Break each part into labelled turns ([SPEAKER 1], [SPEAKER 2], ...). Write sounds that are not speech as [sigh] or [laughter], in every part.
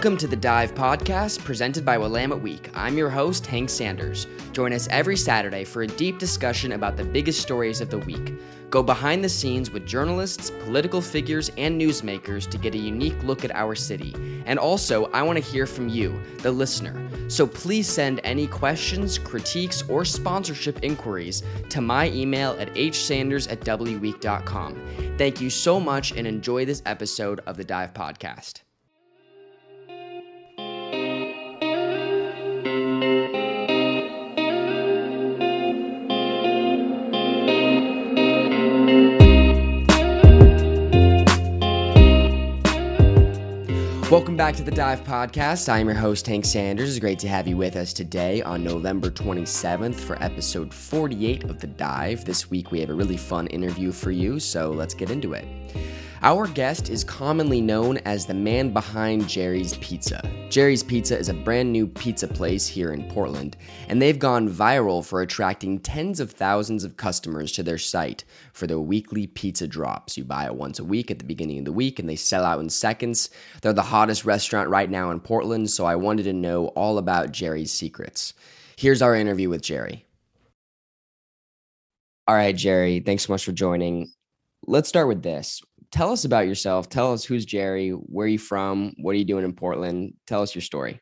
[SPEAKER 1] Welcome to the Dive Podcast presented by Willamette Week. I'm your host, Hank Sanders. Join us every Saturday for a deep discussion about the biggest stories of the week. Go behind the scenes with journalists, political figures, and newsmakers to get a unique look at our city. And also, I want to hear from you, the listener. So please send any questions, critiques, or sponsorship inquiries to my email at hsanders at wweek.com. Thank you so much and enjoy this episode of the Dive Podcast. Welcome back to the Dive Podcast. I am your host, Hank Sanders. It's great to have you with us today on November 27th for episode 48 of The Dive. This week we have a really fun interview for you, so let's get into it. Our guest is commonly known as the man behind Jerry's Pizza. Jerry's Pizza is a brand new pizza place here in Portland, and they've gone viral for attracting tens of thousands of customers to their site for their weekly pizza drops. You buy it once a week at the beginning of the week, and they sell out in seconds. They're the hottest restaurant right now in Portland, so I wanted to know all about Jerry's secrets. Here's our interview with Jerry. All right, Jerry, thanks so much for joining. Let's start with this tell us about yourself. Tell us who's Jerry, where are you from, what are you doing in Portland? Tell us your story.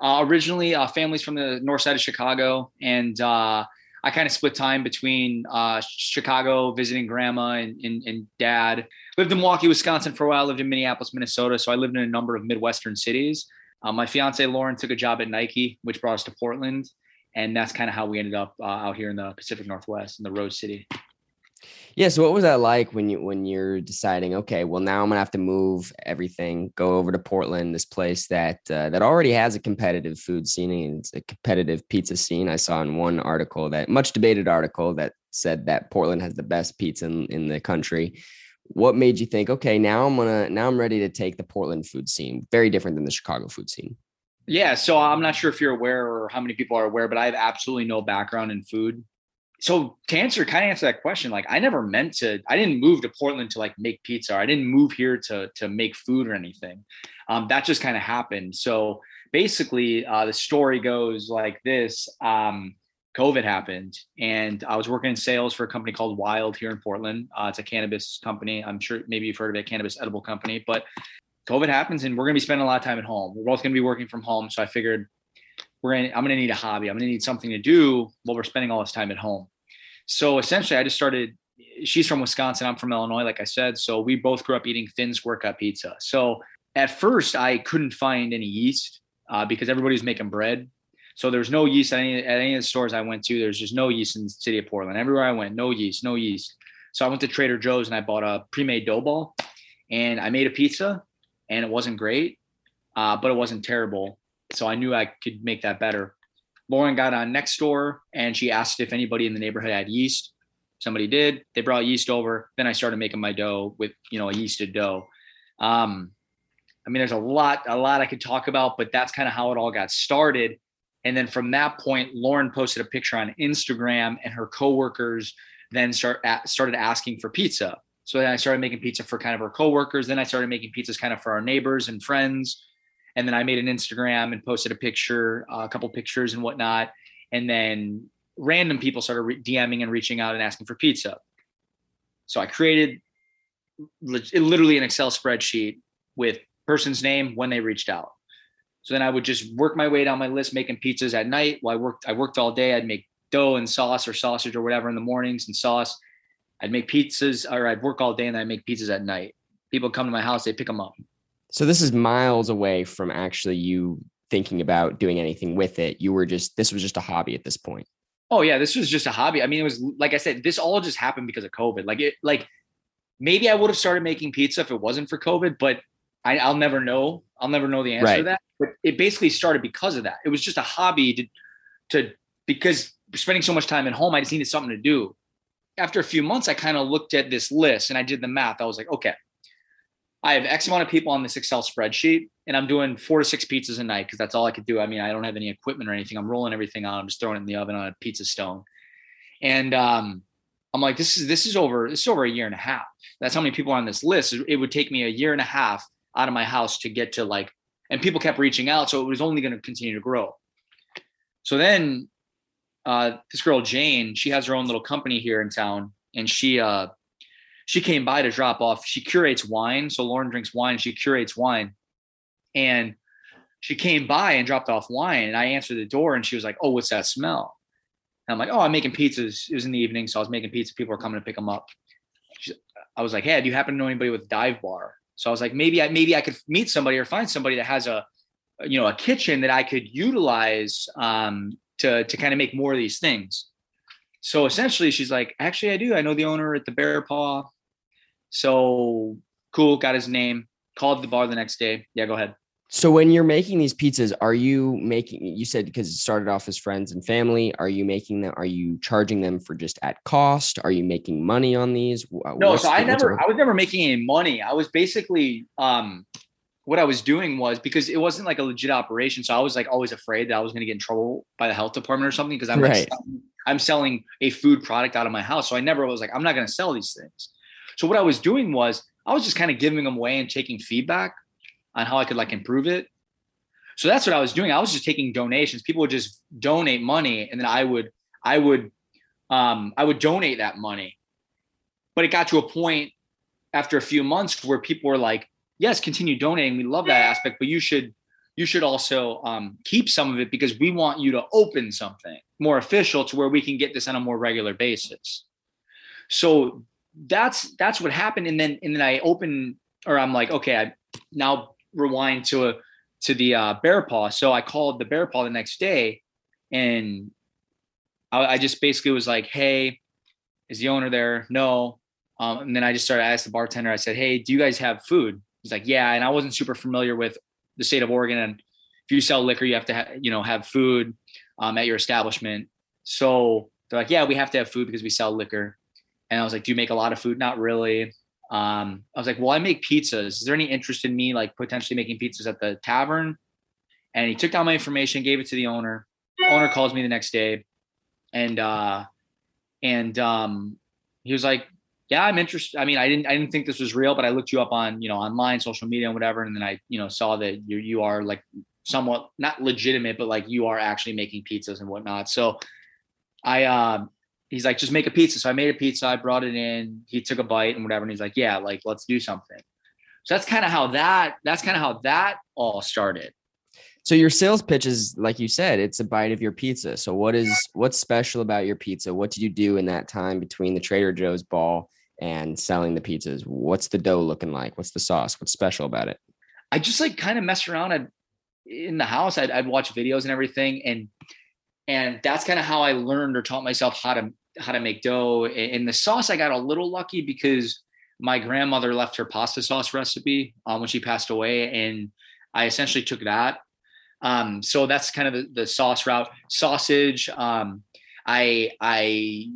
[SPEAKER 2] Uh, originally, uh, families from the north side of Chicago, and uh, I kind of split time between uh, Chicago, visiting grandma and, and, and, dad. Lived in Milwaukee, Wisconsin for a while. Lived in Minneapolis, Minnesota. So I lived in a number of Midwestern cities. Uh, my fiance Lauren took a job at Nike, which brought us to Portland, and that's kind of how we ended up uh, out here in the Pacific Northwest in the Rose City.
[SPEAKER 1] Yeah. So what was that like when you when you're deciding, okay, well now I'm gonna have to move everything, go over to Portland, this place that uh, that already has a competitive food scene and it's a competitive pizza scene. I saw in one article that much debated article that said that Portland has the best pizza in, in the country. What made you think, okay, now I'm gonna now I'm ready to take the Portland food scene, very different than the Chicago food scene?
[SPEAKER 2] Yeah, so I'm not sure if you're aware or how many people are aware, but I have absolutely no background in food so to answer kind of answer that question like i never meant to i didn't move to portland to like make pizza. I didn't move here to to make food or anything. Um, that just kind of happened. So basically uh, the story goes like this um, covid happened and i was working in sales for a company called Wyld here in portland. Uh, it's a cannabis company. I'm sure maybe you've heard of it cannabis edible company but covid happens and we're going to be spending a lot of time at home. We're both going to be working from home so i figured we're in, I'm going to need a hobby. I'm going to need something to do while we're spending all this time at home. So essentially, I just started. She's from Wisconsin. I'm from Illinois, like I said. So we both grew up eating Finn's workout pizza. So at first, I couldn't find any yeast uh, because everybody was making bread. So there's no yeast at any, at any of the stores I went to. There's just no yeast in the city of Portland. Everywhere I went, no yeast, no yeast. So I went to Trader Joe's and I bought a pre-made dough ball, and I made a pizza, and it wasn't great, uh, but it wasn't terrible. So I knew I could make that better. Lauren got on Nextdoor and she asked if anybody in the neighborhood had yeast. Somebody did. They brought yeast over. Then I started making my dough with, you know, a yeasted dough. Um, I mean, there's a lot, a lot I could talk about, but that's kind of how it all got started. And then from that point, Lauren posted a picture on Instagram, and her coworkers then start started asking for pizza. So then I started making pizza for kind of our coworkers. Then I started making pizzas kind of for our neighbors and friends and then I made an Instagram and posted a picture, uh, a couple pictures and whatnot, and then random people started re- DMing and reaching out and asking for pizza. So I created literally an Excel spreadsheet with person's name when they reached out. So then I would just work my way down my list making pizzas at night. While I worked, I worked all day. I'd make dough and sauce or sausage or whatever in the mornings and sauce. I'd make pizzas or I'd work all day and I'd make pizzas at night. People come to my house, they pick them up.
[SPEAKER 1] So this is miles away from actually you thinking about doing anything with it. You were just this was just a hobby at this point.
[SPEAKER 2] Oh yeah, this was just a hobby. I mean, it was like I said, this all just happened because of COVID. Like it, like maybe I would have started making pizza if it wasn't for COVID, but I, will never know. I'll never know the answer right. to that. But it basically started because of that. It was just a hobby to, to because spending so much time at home, I just needed something to do. After a few months, I kind of looked at this list and I did the math. I was like, okay, I have X amount of people on this Excel spreadsheet, and I'm doing four to six pizzas a night because that's all I could do. I mean, I don't have any equipment or anything. I'm rolling everything on. I'm just throwing it in the oven on a pizza stone, and um, I'm like, this is this is over. This is over a year and a half. That's how many people are on this list. It would take me a year and a half out of my house to get to like and people kept reaching out, so it was only going to continue to grow. So then, uh, this girl Jane, she has her own little company here in town, and she uh, she came by to drop off. She curates wine, so Lauren drinks wine. She curates wine, and she came by and dropped off wine, and I answered the door, and she was like, "Oh, what's that smell?" And I'm like, "Oh, I'm making pizzas. It was in the evening, so I was making pizza. People are coming to pick them up." She, I was like, "Hey, do you happen to know anybody with dive bar?" So I was like, maybe I maybe I could meet somebody or find somebody that has a you know a kitchen that I could utilize um, to to kind of make more of these things. So essentially, she's like, actually, I do. I know the owner at the Bear Paw. So cool. Got his name. Called the bar the next day. Yeah, go ahead.
[SPEAKER 1] So when you're making these pizzas, are you making? You said because it started off as friends and family. Are you making them? Are you charging them for just at cost? Are you making money on these?
[SPEAKER 2] No, What's so I never. I was never making any money. I was basically um, what I was doing was because it wasn't like a legit operation. So I was like always afraid that I was going to get in trouble by the health department or something because I'm right. like selling, I'm selling a food product out of my house. So I never was like I'm not going to sell these things. So what I was doing was I was just kind of giving them away and taking feedback on how I could like improve it. So that's what I was doing. I was just taking donations. People would just donate money, and then I would I would um, I would donate that money. But it got to a point after a few months where people were like, "Yes, continue donating. We love that aspect, but you should you should also um, keep some of it because we want you to open something more official to where we can get this on a more regular basis." So that's that's what happened, and then and then I open or I'm like, okay, I now rewind to a to the uh, bear paw. So I called the bear paw the next day, and I, I just basically was like, "Hey, is the owner there?" No. Um, and then I just started i asked the bartender. I said, "Hey, do you guys have food?" He's like, "Yeah." And I wasn't super familiar with the state of Oregon, and if you sell liquor, you have to ha- you know have food um, at your establishment. So they're like, "Yeah, we have to have food because we sell liquor." And I was like, "Do you make a lot of food?" Not really um, I was like, well, I make pizzas. Is there any interest in me like potentially making pizzas at the tavern? And he took down my information, gave it to the owner. owner calls me the next day, and uh, and um, he was like, yeah, I'm interested. I mean, I didn't I didn't think this was real, but I looked you up on you know online, social media, and whatever, and then I you know saw that you you are like somewhat not legitimate, but like you are actually making pizzas and whatnot. So I uh, he's like, just make a pizza. So I made a pizza. I brought it in. He took a bite and whatever. And he's like, yeah, like let's do something. So that's kind of how that that's kind of how that all started.
[SPEAKER 1] So your sales pitch is like you said, it's a bite of your pizza. So what is what's special about your pizza? What did you do in that time between the Trader Joe's ball and selling the pizzas? What's the dough looking like? What's the sauce? What's special about it?
[SPEAKER 2] I just like kind of mess around I'd, in the house. I'd, I'd watch videos and everything, and and that's kind of how I learned or taught myself how to how to make dough. And the sauce, I got a little lucky because my grandmother left her pasta sauce recipe um, when she passed away, and I essentially took that. Um, so that's kind of the, the sauce route. Sausage. Um, I I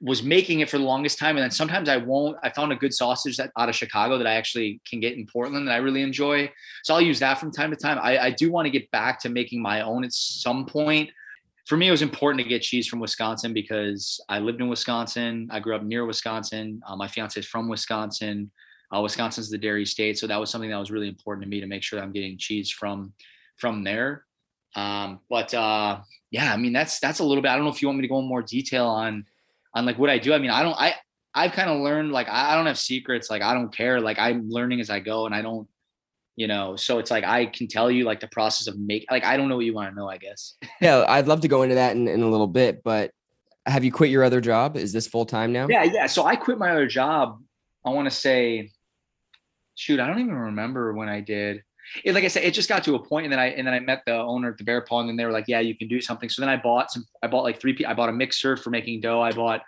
[SPEAKER 2] was making it for the longest time, and then sometimes I won't. I found a good sausage that out of Chicago that I actually can get in Portland that I really enjoy. So I'll use that from time to time. I, I do want to get back to making my own at some point for me, it was important to get cheese from Wisconsin because I lived in Wisconsin. I grew up near Wisconsin. Uh, my fiance is from Wisconsin. Uh, Wisconsin's the dairy state, so that was something that was really important to me to make sure that I'm getting cheese from from there. Um, but uh, yeah, I mean that's that's a little bit. I don't know if you want me to go in more detail on on like what I do. I mean, I don't. I I've kind of learned like I, I don't have secrets. Like I don't care. Like I'm learning as I go, and I don't you know so it's like i can tell you like the process of make like i don't know what you want to know i guess. [laughs]
[SPEAKER 1] Yeah i'd love to go into that in, in a little bit but have you quit your other job? Is this full time now?
[SPEAKER 2] Yeah yeah so i quit my other job i want to say shoot i don't even remember when i did. It, like i said it just got to a point and then i and then i met the owner at the bear paw and then they were like yeah you can do something. So then i bought some i bought like three i bought a mixer for making dough i bought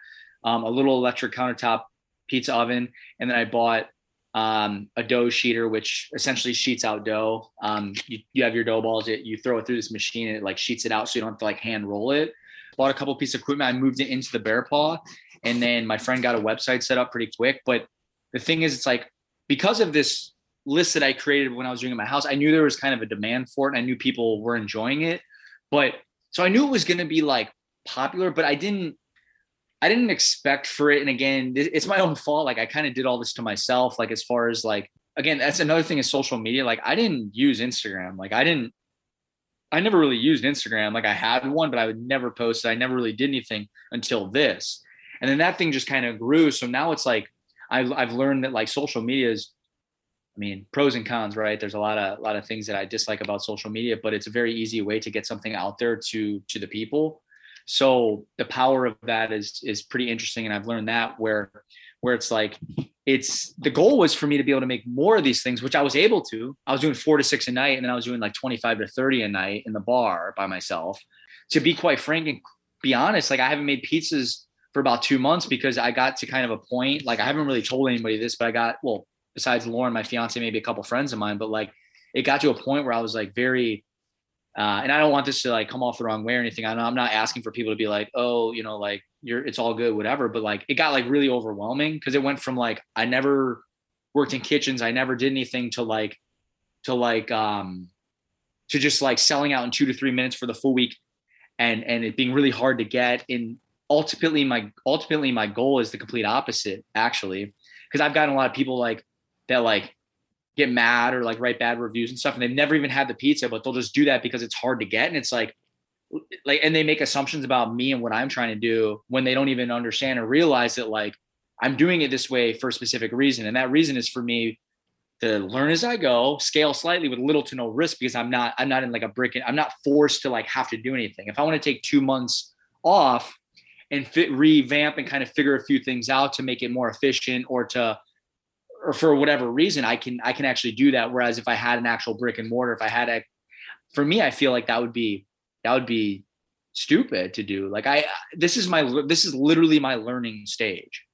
[SPEAKER 2] um, a little electric countertop pizza oven and then i bought um, a dough sheeter, which essentially sheets out dough. Um, you, you have your dough balls, it, you throw it through this machine and it like sheets it out so you don't have to like hand roll it. Bought a couple pieces of equipment. I moved it into the bear paw. And then my friend got a website set up pretty quick. But the thing is, it's like because of this list that I created when I was doing it in my house, I knew there was kind of a demand for it and I knew people were enjoying it. But so I knew it was going to be like popular, but I didn't I didn't expect for it. And again, it's my own fault. Like I kind of did all this to myself. Like as far as like again, that's another thing is social media. Like I didn't use Instagram. Like I didn't, I never really used Instagram. Like I had one, but I would never post it. I never really did anything until this. And then that thing just kind of grew. So now it's like I, I've learned that like social media is, I mean, pros and cons, right? There's a lot of a lot of things that I dislike about social media, but it's a very easy way to get something out there to to the people. So the power of that is is pretty interesting, and I've learned that where where it's like it's the goal was for me to be able to make more of these things, which I was able to. I was doing four to six a night, and then I was doing like 25 to 30 a night in the bar by myself. To be quite frank and be honest, like I haven't made pizzas for about two months because I got to kind of a point. Like I haven't really told anybody this, but I got well, besides Lauren, my fiance, maybe a couple friends of mine, but like it got to a point where I was like very uh, and I don't want this to like come off the wrong way or anything. I I'm not asking for people to be like, oh, you know, like you're, it's all good, whatever. But like, it got like really overwhelming because it went from like I never worked in kitchens, I never did anything to like, to like, um, to just like selling out in two to three minutes for the full week, and and it being really hard to get. And ultimately, my ultimately my goal is the complete opposite, actually, because I've gotten a lot of people like that like get mad or like write bad reviews and stuff and they've never even had the pizza but they'll just do that because it's hard to get and it's like like and they make assumptions about me and what I'm trying to do when they don't even understand or realize that like I'm doing it this way for a specific reason and that reason is for me to learn as I go, scale slightly with little to no risk because I'm not I'm not in like a brick I'm not forced to like have to do anything. If I want to take 2 months off and fit revamp and kind of figure a few things out to make it more efficient or to or for whatever reason, I can I can actually do that. Whereas if I had an actual brick and mortar, if I had a, for me, I feel like that would be that would be stupid to do. Like I, this is my this is literally my learning stage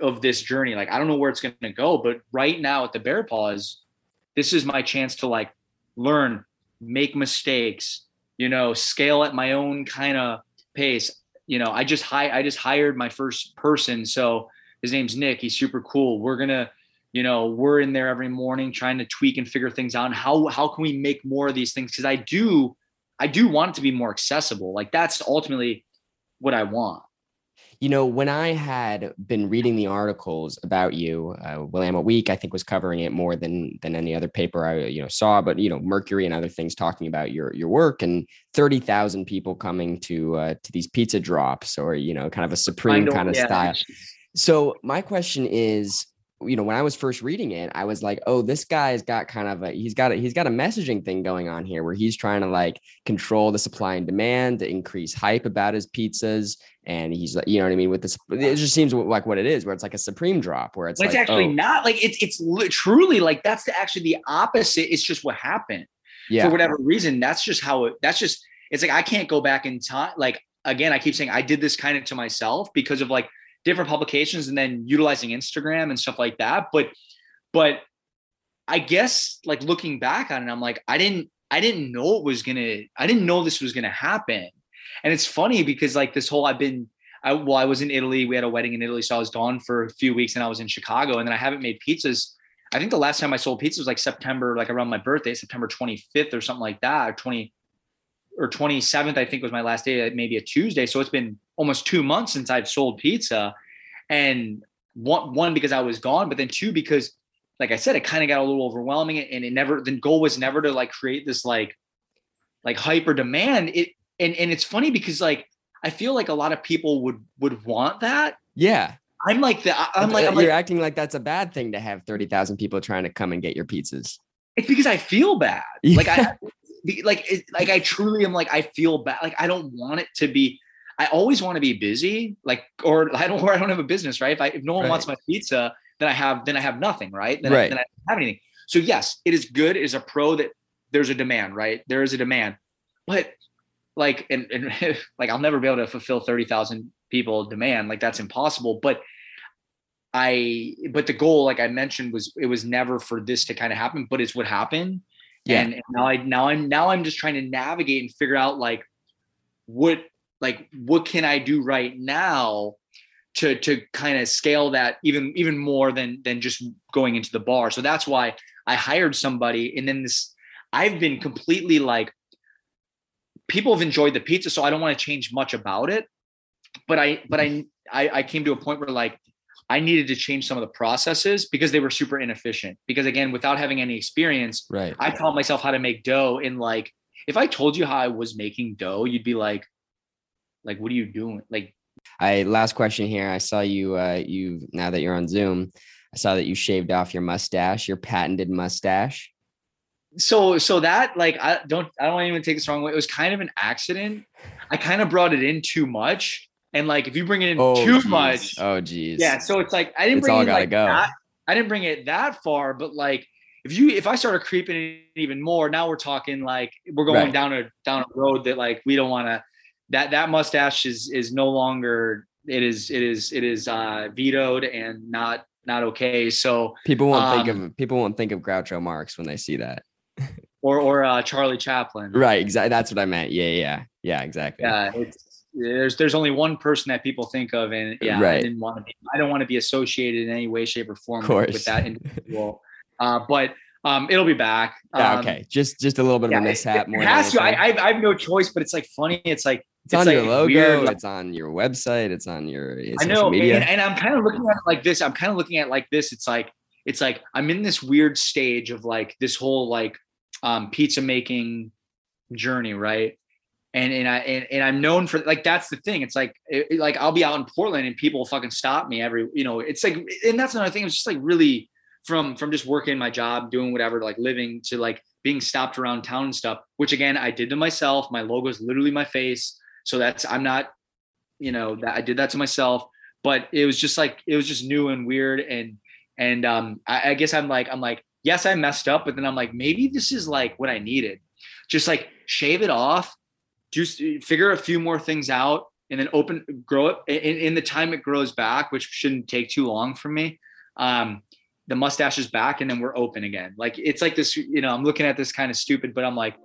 [SPEAKER 2] of this journey. Like I don't know where it's going to go, but right now at the Bear Paws, this is my chance to like learn, make mistakes, you know, scale at my own kind of pace. You know, I just hi I just hired my first person, so his name's Nick. He's super cool. We're gonna you know we're in there every morning trying to tweak and figure things out. And how how can we make more of these things? Because i do i do want it to be more accessible. Like that's ultimately what i want.
[SPEAKER 1] You know when i had been reading the articles about you uh, a week i think was covering it more than than any other paper i you know saw. But you know mercury and other things talking about your your work and 30,000 people coming to uh, to these pizza drops or you know kind of a supreme kind of yeah. style. So my question is you know when i was first reading it i was like oh this guy's got kind of a he's got a he's got a messaging thing going on here where he's trying to like control the supply and demand to increase hype about his pizzas and he's like you know what i mean with this it just seems like what it is where it's like a supreme drop where it's like,
[SPEAKER 2] it's actually
[SPEAKER 1] oh.
[SPEAKER 2] not like it's it's truly like that's the, actually the opposite it's just what happened yeah. for whatever reason that's just how it that's just it's like i can't go back in time like again i keep saying i did this kind of to myself because of like different publications and then utilizing Instagram and stuff like that. But but I guess like looking back on it, I'm like, I didn't I didn't know it was gonna I didn't know this was gonna happen. And it's funny because like this whole I've been I well, I was in Italy. We had a wedding in Italy, so I was gone for a few weeks, and I was in Chicago, and then I haven't made pizzas. I think the last time I sold pizzas was like September, like around my birthday, September 25th or something like that, or 20 or 27th, I think was my last day, maybe a Tuesday. So it's been almost two months since I've sold pizza. And one, one because I was gone, but then two, because like I said, it kind of got a little overwhelming and it never, the goal was never to like create this like, like hyper demand. It, and, and it's funny because like, I feel like a lot of people would, would want that.
[SPEAKER 1] Yeah.
[SPEAKER 2] I'm like the, I'm like, I'm
[SPEAKER 1] you're
[SPEAKER 2] like,
[SPEAKER 1] acting like that's a bad thing to have 30,000 people trying to come and get your pizzas.
[SPEAKER 2] It's because I feel bad. Yeah. [laughs] Like I, like it, like I truly am like I feel bad. Like I don't want it to be. I always want to be busy. Like or [laughs] I don't or I don't have a business, right? If I if no one right. wants my pizza, then I have then I have nothing, right? Then, right. I, then I don't have anything. So yes, it is good. It is a pro that there's a demand, right? There is a demand, but like and, and [laughs] like I'll never be able to fulfill thirty thousand people demand. Like that's impossible. But I but the goal, like I mentioned, was it was never for this to kind of happen, but it's what happened. Yeah. And, and now I now I'm now I'm just trying to navigate and figure out like what like what can I do right now to to kind of scale that even even more than than just going into the bar. So that's why I hired somebody and then this I've been completely like people have enjoyed the pizza so I don't want to change much about it. But I but I I, I came to a point where like I needed to change some of the processes because they were super inefficient. Because again, without having any experience,
[SPEAKER 1] right.
[SPEAKER 2] I taught myself how to make dough in like if I told you how I was making dough, you'd be like, like, what are you doing? Like
[SPEAKER 1] I last question here. I saw you uh you now that you're on Zoom, I saw that you shaved off your mustache, your patented mustache.
[SPEAKER 2] So so that like I don't I don't even take this wrong way. It was kind of an accident. I kind of brought it in too much. And like if you bring it in
[SPEAKER 1] Oh,
[SPEAKER 2] too
[SPEAKER 1] geez.
[SPEAKER 2] much,
[SPEAKER 1] Oh geez.
[SPEAKER 2] yeah. So it's like I didn't
[SPEAKER 1] It's
[SPEAKER 2] bring it like
[SPEAKER 1] go.
[SPEAKER 2] that. I didn't bring it that far, but like if you if I started creeping even more, now we're talking like we're going
[SPEAKER 1] Right.
[SPEAKER 2] down a down a road that like we don't want to. That that mustache is is no longer it is it is it is uh vetoed and not not okay. So
[SPEAKER 1] People won't think
[SPEAKER 2] Um,
[SPEAKER 1] of people won't think of Groucho Marx when they see that. [laughs]
[SPEAKER 2] or or uh Charlie Chaplin.
[SPEAKER 1] Right, exactly. That's what I meant. Yeah, yeah, yeah, exactly.
[SPEAKER 2] Yeah, it's there's there's only one person that people think of, and yeah, I didn't want to be I don't want to be associated in any way, shape, or form with that individual. uh, but um, it'll be back.
[SPEAKER 1] Yeah,
[SPEAKER 2] Um,
[SPEAKER 1] okay. Just just a little bit of a mishap
[SPEAKER 2] it,
[SPEAKER 1] more.
[SPEAKER 2] has to. I,
[SPEAKER 1] anything.
[SPEAKER 2] I I have no choice, but it's like funny. It's like
[SPEAKER 1] it's on
[SPEAKER 2] it's
[SPEAKER 1] your logo.
[SPEAKER 2] weird, like-
[SPEAKER 1] it's on your website. It's on your uh,
[SPEAKER 2] I know,
[SPEAKER 1] media.
[SPEAKER 2] and, and I'm kind of looking at it like this. I'm kind of looking at it like this. It's like it's like I'm in this weird stage of like this whole like um, pizza making journey, right? And and I and, and I'm known for like that's the thing. It's like it, like I'll be out in Portland and people fucking stop me every you know. It's like and that's another thing. It's just like really from from just working my job, doing whatever, like living to like being stopped around town and stuff. Which again, I did to myself. My logo is literally my face, so that's I'm not you know that I did that to myself but it was just like it was just new and weird and and um I, I guess I'm like I'm like yes I messed up but then I'm like maybe this is like what I needed. Just like shave it off just figure a few more things out and then open grow it in, in the time it grows back which shouldn't take too long for me um the mustache is back and then we're open again. Like it's like this you know I'm looking at this kind of stupid but I'm like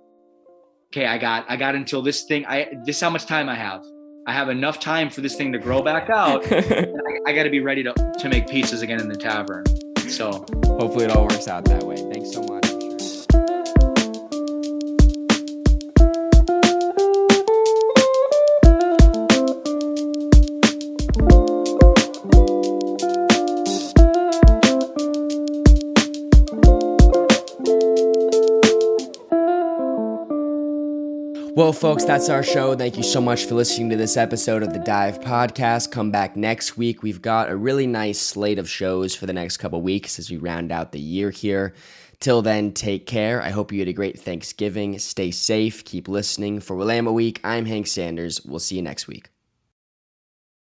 [SPEAKER 2] okay I got I got until this thing I this is how much time I have I have enough time for this thing to grow back out. [laughs] I, I got to be ready to, to make pizzas again in the tavern. So
[SPEAKER 1] Hopefully, it all works out that way. Thanks so much. Well, folks, that's our show. Thank you so much for listening to this episode of the Dive Podcast. Come back next week. We've got a really nice slate of shows for the next couple weeks as we round out the year here. Till then, take care. I hope you had a great Thanksgiving. Stay safe. Keep listening. For Willamette Week, I'm Hank Sanders. We'll see you next week.